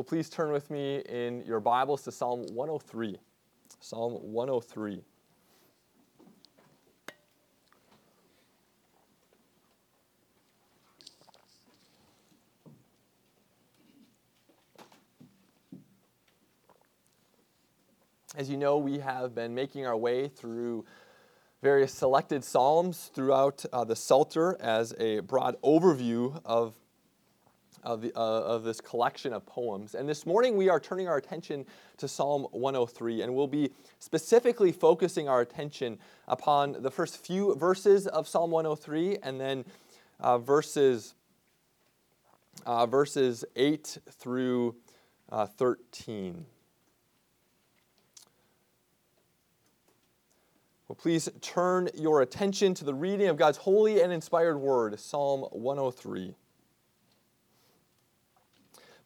Well, please turn with me in your Bibles to Psalm 103. Psalm 103. As you know, we have been making our way through various selected psalms throughout uh, the Psalter as a broad overview of of, the, uh, of this collection of poems. And this morning we are turning our attention to Psalm 103, and we'll be specifically focusing our attention upon the first few verses of Psalm 103 and then uh, verses, uh, verses 8 through uh, 13. Well, please turn your attention to the reading of God's holy and inspired word, Psalm 103.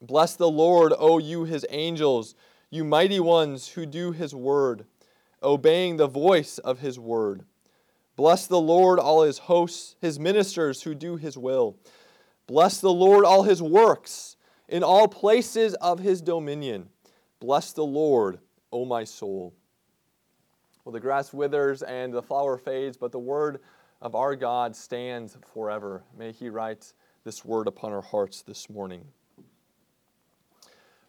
Bless the Lord, O you his angels, you mighty ones who do his word, obeying the voice of his word. Bless the Lord, all his hosts, his ministers who do his will. Bless the Lord, all his works, in all places of his dominion. Bless the Lord, O my soul. Well, the grass withers and the flower fades, but the word of our God stands forever. May he write this word upon our hearts this morning.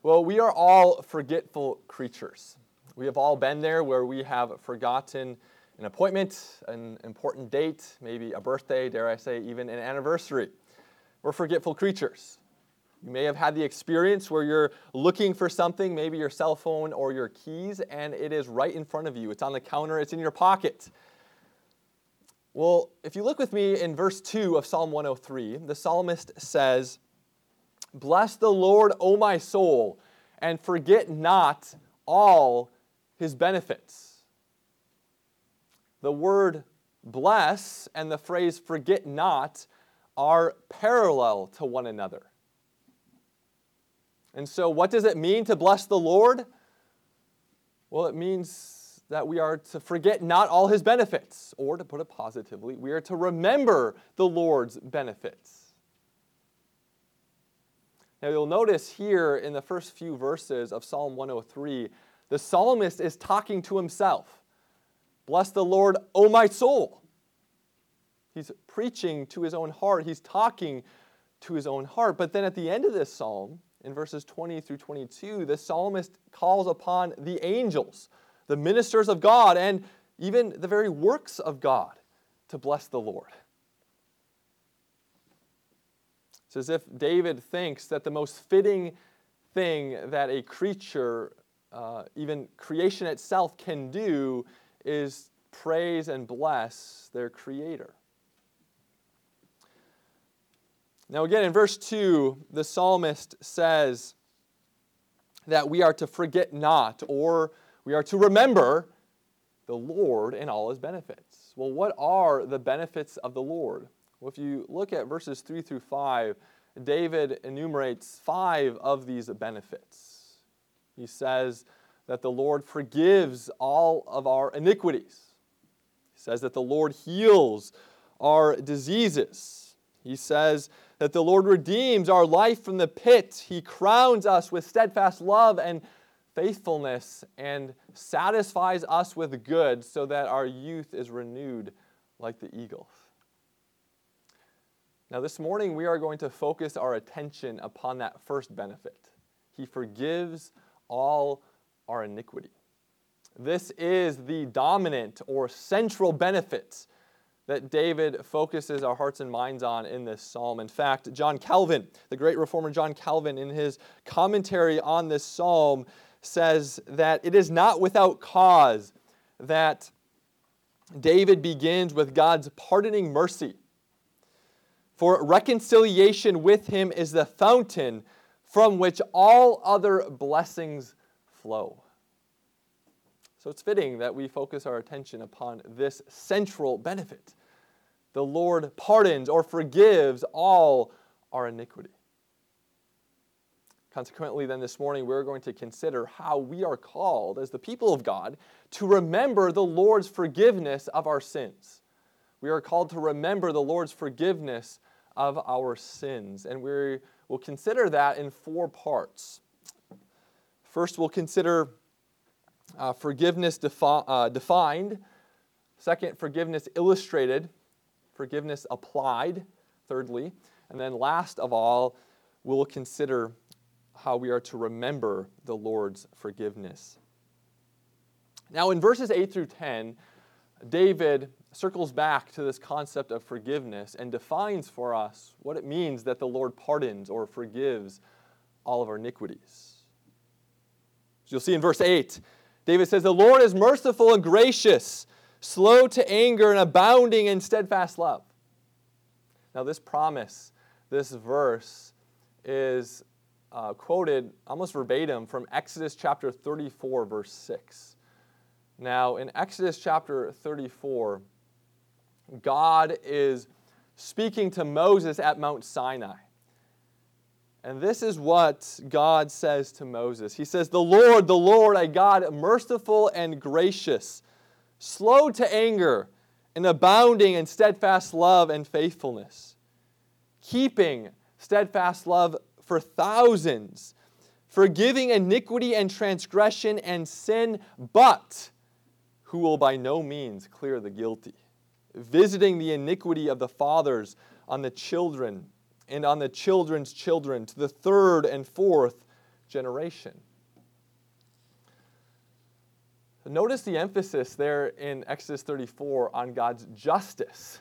Well, we are all forgetful creatures. We have all been there where we have forgotten an appointment, an important date, maybe a birthday, dare I say, even an anniversary. We're forgetful creatures. You may have had the experience where you're looking for something, maybe your cell phone or your keys, and it is right in front of you. It's on the counter, it's in your pocket. Well, if you look with me in verse 2 of Psalm 103, the psalmist says, Bless the Lord, O my soul, and forget not all his benefits. The word bless and the phrase forget not are parallel to one another. And so, what does it mean to bless the Lord? Well, it means that we are to forget not all his benefits, or to put it positively, we are to remember the Lord's benefits. Now you'll notice here in the first few verses of Psalm 103, the psalmist is talking to himself. Bless the Lord, O my soul. He's preaching to his own heart. He's talking to his own heart. But then at the end of this psalm, in verses 20 through 22, the psalmist calls upon the angels, the ministers of God, and even the very works of God to bless the Lord. It's as if David thinks that the most fitting thing that a creature uh, even creation itself can do is praise and bless their Creator. Now, again, in verse 2, the psalmist says that we are to forget not, or we are to remember the Lord and all his benefits. Well, what are the benefits of the Lord? Well, if you look at verses 3 through 5, David enumerates five of these benefits. He says that the Lord forgives all of our iniquities. He says that the Lord heals our diseases. He says that the Lord redeems our life from the pit. He crowns us with steadfast love and faithfulness and satisfies us with good so that our youth is renewed like the eagles. Now, this morning we are going to focus our attention upon that first benefit. He forgives all our iniquity. This is the dominant or central benefit that David focuses our hearts and minds on in this psalm. In fact, John Calvin, the great reformer John Calvin, in his commentary on this psalm, says that it is not without cause that David begins with God's pardoning mercy. For reconciliation with him is the fountain from which all other blessings flow. So it's fitting that we focus our attention upon this central benefit. The Lord pardons or forgives all our iniquity. Consequently, then this morning, we're going to consider how we are called as the people of God to remember the Lord's forgiveness of our sins. We are called to remember the Lord's forgiveness of our sins. And we will consider that in four parts. First, we'll consider uh, forgiveness defi- uh, defined. Second, forgiveness illustrated. Forgiveness applied, thirdly. And then, last of all, we'll consider how we are to remember the Lord's forgiveness. Now, in verses 8 through 10, David circles back to this concept of forgiveness and defines for us what it means that the Lord pardons or forgives all of our iniquities. You'll see in verse 8, David says, The Lord is merciful and gracious, slow to anger, and abounding in steadfast love. Now, this promise, this verse, is uh, quoted almost verbatim from Exodus chapter 34, verse 6. Now, in Exodus chapter 34, God is speaking to Moses at Mount Sinai. And this is what God says to Moses. He says, The Lord, the Lord, a God merciful and gracious, slow to anger, and abounding in steadfast love and faithfulness, keeping steadfast love for thousands, forgiving iniquity and transgression and sin, but who will by no means clear the guilty visiting the iniquity of the fathers on the children and on the children's children to the third and fourth generation. Notice the emphasis there in Exodus 34 on God's justice.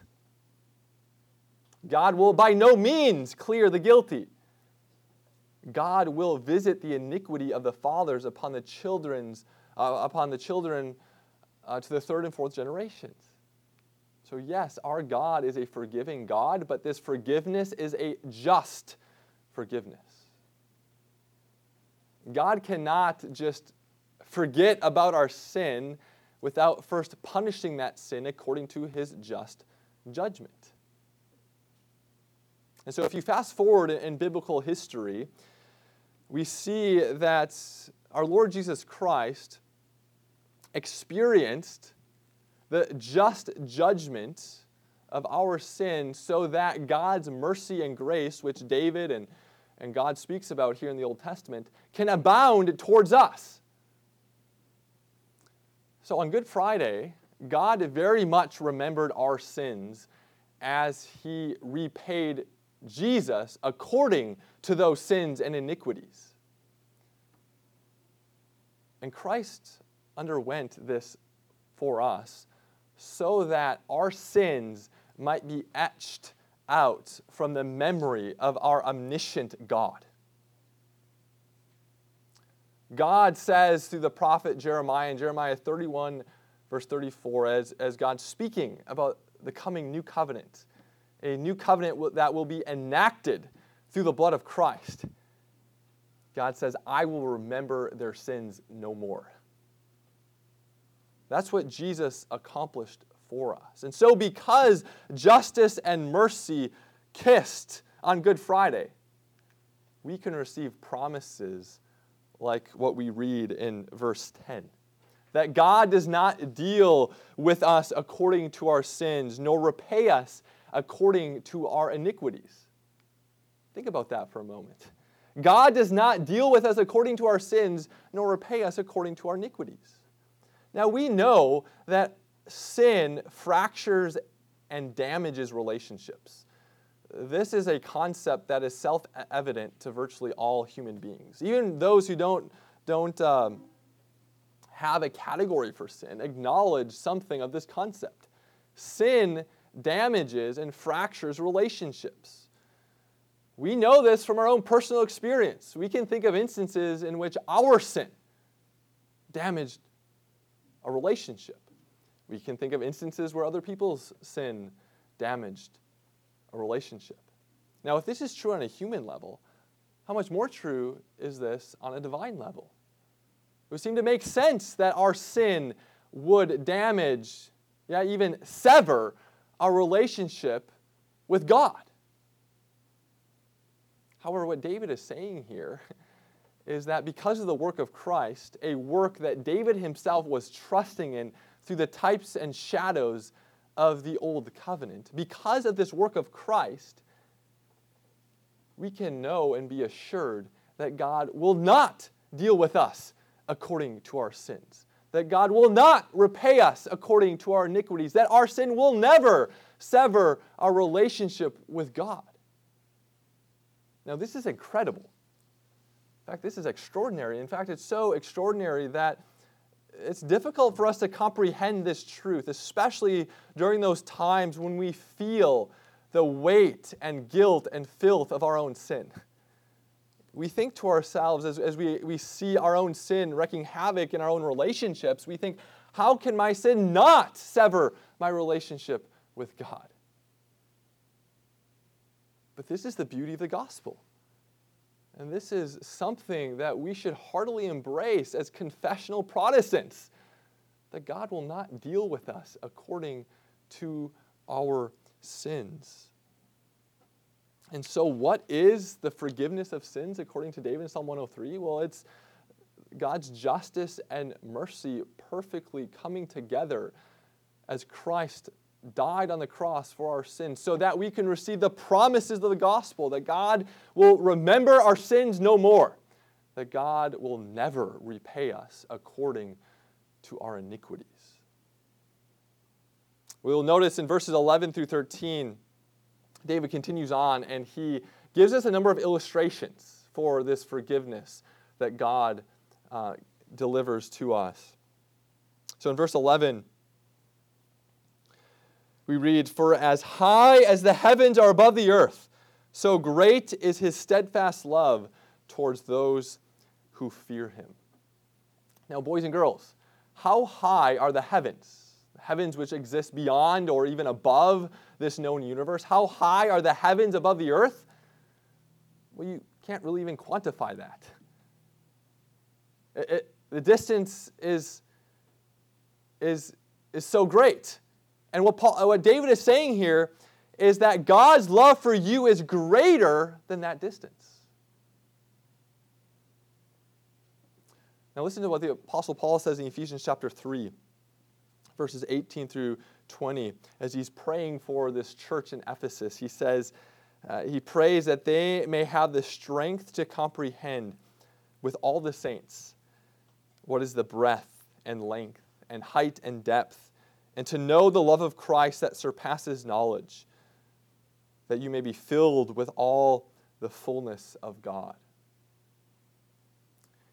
God will by no means clear the guilty. God will visit the iniquity of the fathers upon the children's uh, upon the children uh, to the third and fourth generations. So, yes, our God is a forgiving God, but this forgiveness is a just forgiveness. God cannot just forget about our sin without first punishing that sin according to his just judgment. And so, if you fast forward in biblical history, we see that our Lord Jesus Christ experienced the just judgment of our sin so that God's mercy and grace, which David and, and God speaks about here in the Old Testament, can abound towards us. So on Good Friday, God very much remembered our sins as he repaid Jesus according to those sins and iniquities. And Christ underwent this for us so that our sins might be etched out from the memory of our omniscient God. God says through the prophet Jeremiah in Jeremiah 31, verse 34, as, as God speaking about the coming new covenant, a new covenant that will be enacted through the blood of Christ. God says, I will remember their sins no more. That's what Jesus accomplished for us. And so, because justice and mercy kissed on Good Friday, we can receive promises like what we read in verse 10 that God does not deal with us according to our sins, nor repay us according to our iniquities. Think about that for a moment. God does not deal with us according to our sins, nor repay us according to our iniquities. Now, we know that sin fractures and damages relationships. This is a concept that is self evident to virtually all human beings. Even those who don't, don't um, have a category for sin acknowledge something of this concept. Sin damages and fractures relationships. We know this from our own personal experience. We can think of instances in which our sin damaged a relationship. We can think of instances where other people's sin damaged a relationship. Now, if this is true on a human level, how much more true is this on a divine level? It would seem to make sense that our sin would damage, yeah, even sever our relationship with God. However, what David is saying here is that because of the work of Christ, a work that David himself was trusting in through the types and shadows of the old covenant, because of this work of Christ, we can know and be assured that God will not deal with us according to our sins, that God will not repay us according to our iniquities, that our sin will never sever our relationship with God. Now, this is incredible. In fact, this is extraordinary. In fact, it's so extraordinary that it's difficult for us to comprehend this truth, especially during those times when we feel the weight and guilt and filth of our own sin. We think to ourselves as, as we, we see our own sin wreaking havoc in our own relationships, we think, how can my sin not sever my relationship with God? But this is the beauty of the gospel. And this is something that we should heartily embrace as confessional Protestants that God will not deal with us according to our sins. And so, what is the forgiveness of sins according to David in Psalm 103? Well, it's God's justice and mercy perfectly coming together as Christ died on the cross for our sins so that we can receive the promises of the gospel that God will remember our sins no more, that God will never repay us according to our iniquities. We will notice in verses 11 through 13, David continues on and he gives us a number of illustrations for this forgiveness that God uh, delivers to us. So in verse 11, we read, For as high as the heavens are above the earth, so great is his steadfast love towards those who fear him. Now, boys and girls, how high are the heavens? The heavens which exist beyond or even above this known universe. How high are the heavens above the earth? Well, you can't really even quantify that. It, it, the distance is, is, is so great. And what, Paul, what David is saying here is that God's love for you is greater than that distance. Now, listen to what the Apostle Paul says in Ephesians chapter 3, verses 18 through 20, as he's praying for this church in Ephesus. He says, uh, he prays that they may have the strength to comprehend with all the saints what is the breadth and length and height and depth and to know the love of Christ that surpasses knowledge, that you may be filled with all the fullness of God.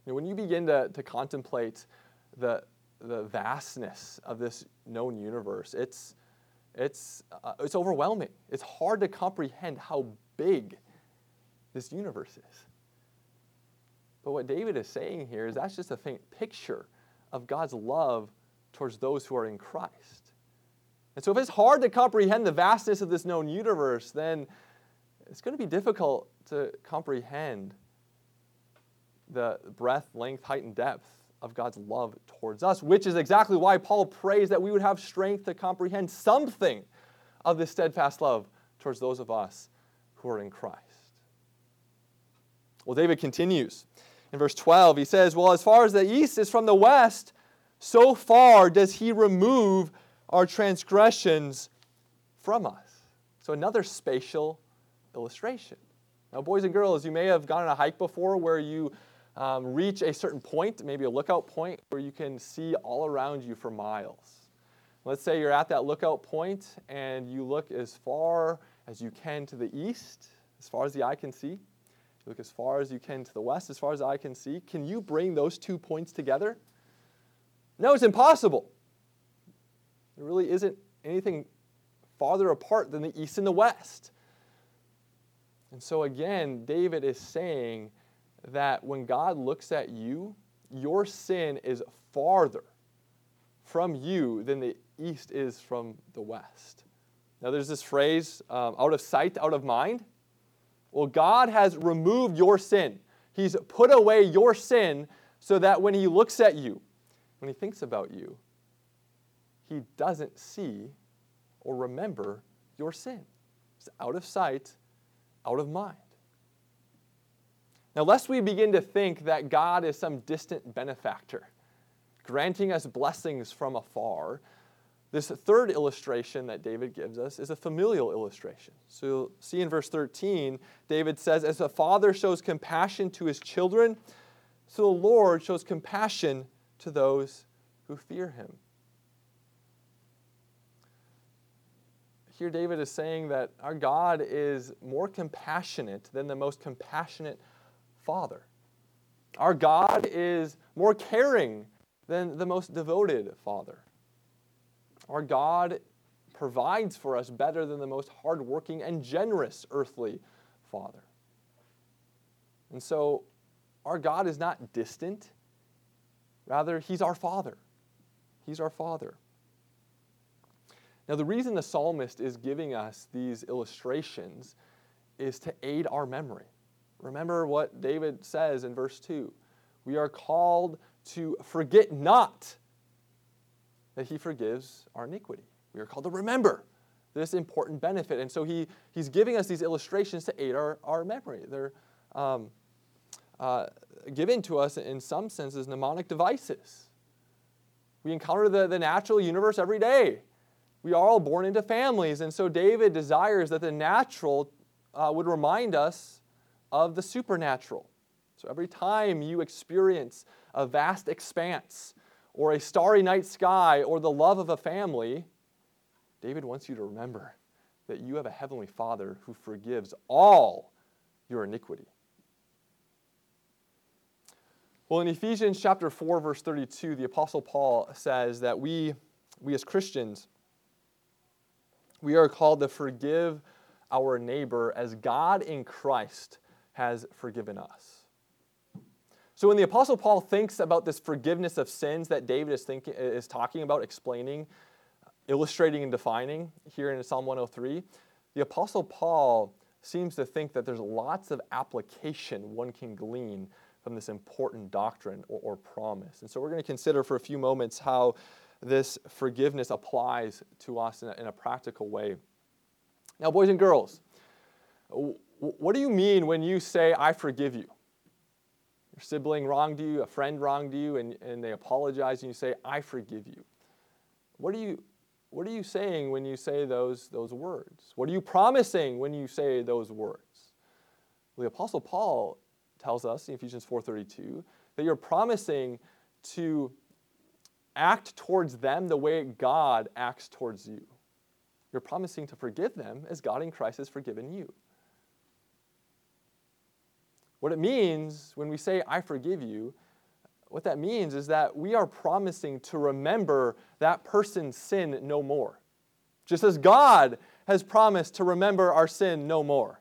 Know, when you begin to, to contemplate the, the vastness of this known universe, it's, it's, uh, it's overwhelming. It's hard to comprehend how big this universe is. But what David is saying here is that's just a faint picture of God's love towards those who are in Christ. And so if it's hard to comprehend the vastness of this known universe, then it's going to be difficult to comprehend the breadth, length, height, and depth of God's love towards us, which is exactly why Paul prays that we would have strength to comprehend something of this steadfast love towards those of us who are in Christ. Well, David continues. In verse 12, he says, Well, as far as the east is from the west, so far does he remove our transgressions from us. So, another spatial illustration. Now, boys and girls, you may have gone on a hike before where you um, reach a certain point, maybe a lookout point, where you can see all around you for miles. Let's say you're at that lookout point and you look as far as you can to the east, as far as the eye can see. You look as far as you can to the west, as far as the eye can see. Can you bring those two points together? No, it's impossible. There really isn't anything farther apart than the east and the west. And so, again, David is saying that when God looks at you, your sin is farther from you than the east is from the west. Now, there's this phrase um, out of sight, out of mind. Well, God has removed your sin, He's put away your sin so that when He looks at you, when He thinks about you, He doesn't see or remember your sin. It's out of sight, out of mind. Now, lest we begin to think that God is some distant benefactor, granting us blessings from afar, this third illustration that David gives us is a familial illustration. So you'll see in verse 13, David says, As a father shows compassion to his children, so the Lord shows compassion to those who fear him. Here, David is saying that our God is more compassionate than the most compassionate father. Our God is more caring than the most devoted father. Our God provides for us better than the most hardworking and generous earthly father. And so, our God is not distant. Rather, He's our Father. He's our Father. Now, the reason the psalmist is giving us these illustrations is to aid our memory. Remember what David says in verse 2 we are called to forget not that he forgives our iniquity. We are called to remember this important benefit. And so he, he's giving us these illustrations to aid our, our memory. They're um, uh, given to us in some senses mnemonic devices. We encounter the, the natural universe every day. We are all born into families. And so David desires that the natural uh, would remind us of the supernatural. So every time you experience a vast expanse or a starry night sky or the love of a family, David wants you to remember that you have a heavenly Father who forgives all your iniquity. Well, in Ephesians chapter 4, verse 32, the Apostle Paul says that we, we as Christians, we are called to forgive our neighbor as God in Christ has forgiven us. So when the Apostle Paul thinks about this forgiveness of sins that David is, thinking, is talking about, explaining, illustrating, and defining here in Psalm 103, the Apostle Paul seems to think that there's lots of application one can glean from this important doctrine or, or promise. And so we're going to consider for a few moments how this forgiveness applies to us in a, in a practical way. Now, boys and girls, what do you mean when you say, I forgive you? Your sibling wronged you, a friend wronged you, and, and they apologize and you say, I forgive you. What are you, what are you saying when you say those, those words? What are you promising when you say those words? Well, the Apostle Paul tells us in Ephesians 4.32 that you're promising to act towards them the way God acts towards you. You're promising to forgive them as God in Christ has forgiven you. What it means when we say, I forgive you, what that means is that we are promising to remember that person's sin no more. Just as God has promised to remember our sin no more.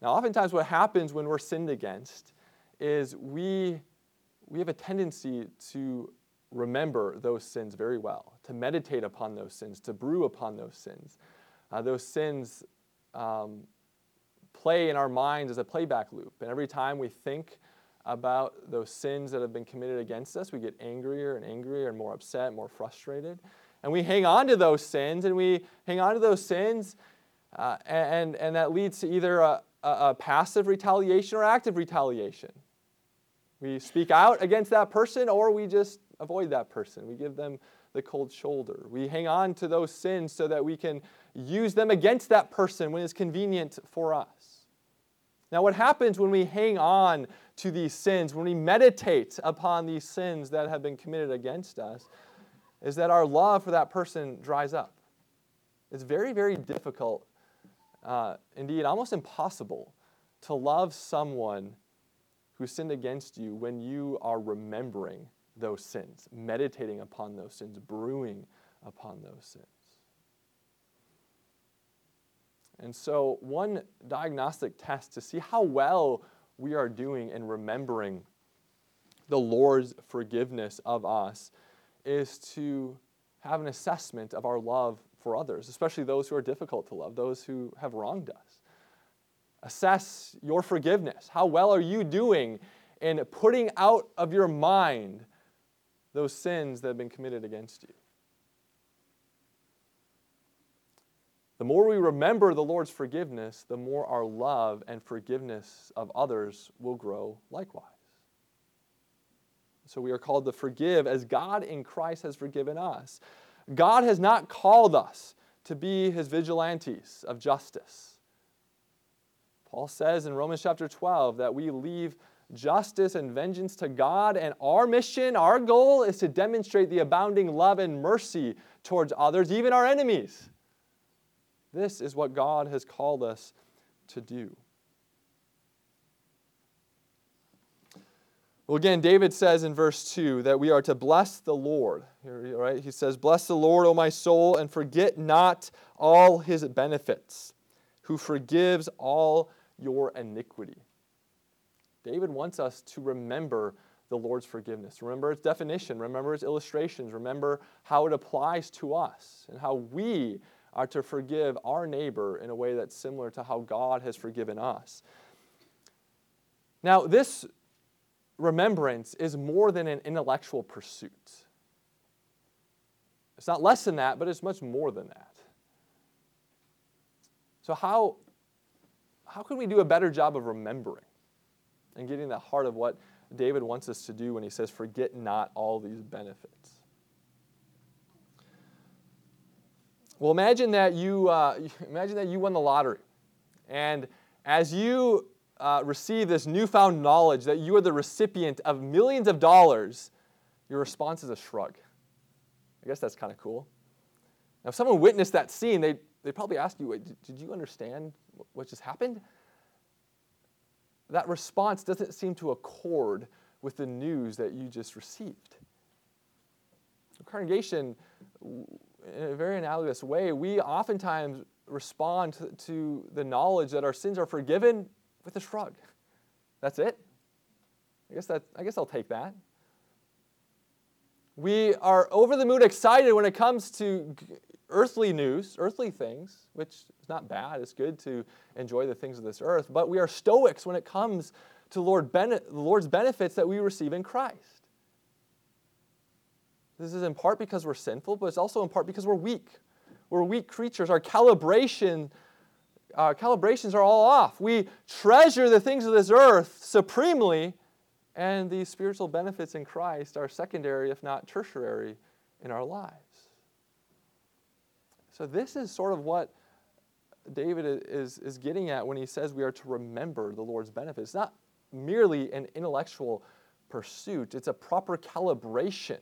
Now, oftentimes, what happens when we're sinned against is we, we have a tendency to remember those sins very well, to meditate upon those sins, to brew upon those sins. Uh, those sins um, play in our minds as a playback loop. And every time we think about those sins that have been committed against us, we get angrier and angrier and more upset, more frustrated. And we hang on to those sins and we hang on to those sins, uh, and, and that leads to either a, a, passive retaliation or active retaliation. We speak out against that person or we just avoid that person. We give them the cold shoulder. We hang on to those sins so that we can use them against that person when it's convenient for us. Now, what happens when we hang on to these sins, when we meditate upon these sins that have been committed against us, is that our love for that person dries up. It's very, very difficult, uh, indeed, almost impossible, to love someone who sinned against you when you are remembering those sins, meditating upon those sins, brewing upon those sins. And so, one diagnostic test to see how well we are doing in remembering the Lord's forgiveness of us is to have an assessment of our love for others, especially those who are difficult to love, those who have wronged us. Assess your forgiveness. How well are you doing in putting out of your mind those sins that have been committed against you? The more we remember the Lord's forgiveness, the more our love and forgiveness of others will grow likewise. So we are called to forgive as God in Christ has forgiven us. God has not called us to be his vigilantes of justice. Paul says in Romans chapter 12 that we leave justice and vengeance to God, and our mission, our goal is to demonstrate the abounding love and mercy towards others, even our enemies. This is what God has called us to do. Well, again, David says in verse 2 that we are to bless the Lord. Right? He says, Bless the Lord, O my soul, and forget not all his benefits, who forgives all your iniquity. David wants us to remember the Lord's forgiveness. Remember its definition, remember its illustrations, remember how it applies to us, and how we are to forgive our neighbor in a way that's similar to how God has forgiven us. Now, this remembrance is more than an intellectual pursuit. It's not less than that, but it's much more than that. So, how, how can we do a better job of remembering and getting the heart of what David wants us to do when he says, Forget not all these benefits? Well, imagine that you, uh, imagine that you won the lottery. And as you uh, receive this newfound knowledge that you are the recipient of millions of dollars, your response is a shrug. I guess that's kind of cool. Now, if someone witnessed that scene, they'd, they'd probably ask you, did you understand what just happened? That response doesn't seem to accord with the news that you just received. The congregation in a very analogous way, we oftentimes respond to the knowledge that our sins are forgiven with a shrug. That's it. I guess, that, I guess I'll take that. We are over the moon excited when it comes to earthly news, earthly things, which is not bad. It's good to enjoy the things of this earth. But we are stoics when it comes to Lord the Lord's benefits that we receive in Christ. This is in part because we're sinful, but it's also in part because we're weak. We're weak creatures. Our calibration, our calibrations are all off. We treasure the things of this earth supremely, and the spiritual benefits in Christ are secondary, if not tertiary, in our lives. So, this is sort of what David is, is getting at when he says we are to remember the Lord's benefits. It's not merely an intellectual pursuit, it's a proper calibration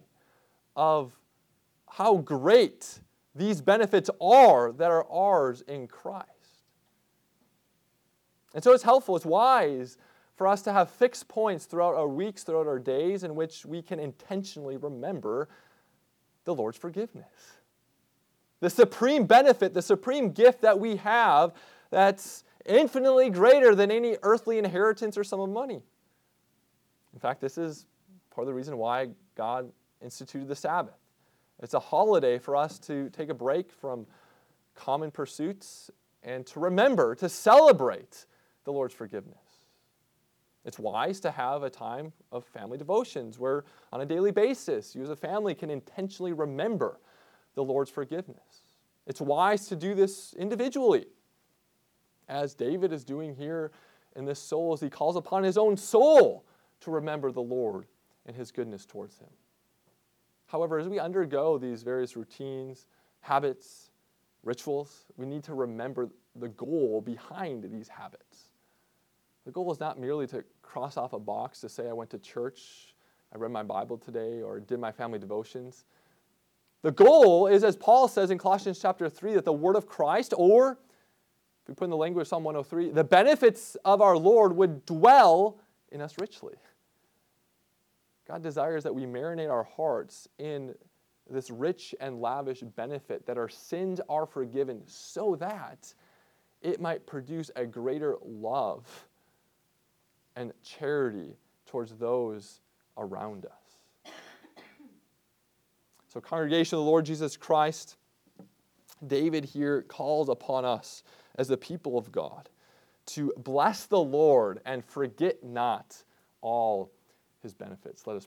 of how great these benefits are that are ours in Christ. And so it's helpful, it's wise for us to have fixed points throughout our weeks, throughout our days, in which we can intentionally remember the Lord's forgiveness. The supreme benefit, the supreme gift that we have that's infinitely greater than any earthly inheritance or sum of money. In fact, this is part of the reason why God instituted the Sabbath. It's a holiday for us to take a break from common pursuits and to remember, to celebrate the Lord's forgiveness. It's wise to have a time of family devotions where, on a daily basis, you as a family can intentionally remember the Lord's forgiveness. It's wise to do this individually, as David is doing here in this soul as he calls upon his own soul to remember the Lord and his goodness towards him. However, as we undergo these various routines, habits, rituals, we need to remember the goal behind these habits. The goal is not merely to cross off a box to say, I went to church, I read my Bible today, or did my family devotions. The goal is, as Paul says in Colossians chapter 3, that the word of Christ, or if we put in the language of Psalm 103, the benefits of our Lord would dwell in us richly. God desires that we marinate our hearts in this rich and lavish benefit, that our sins are forgiven, so that it might produce a greater love and charity towards those around us. So, congregation of the Lord Jesus Christ, David here calls upon us as the people of God to bless the Lord and forget not all his benefits. Let us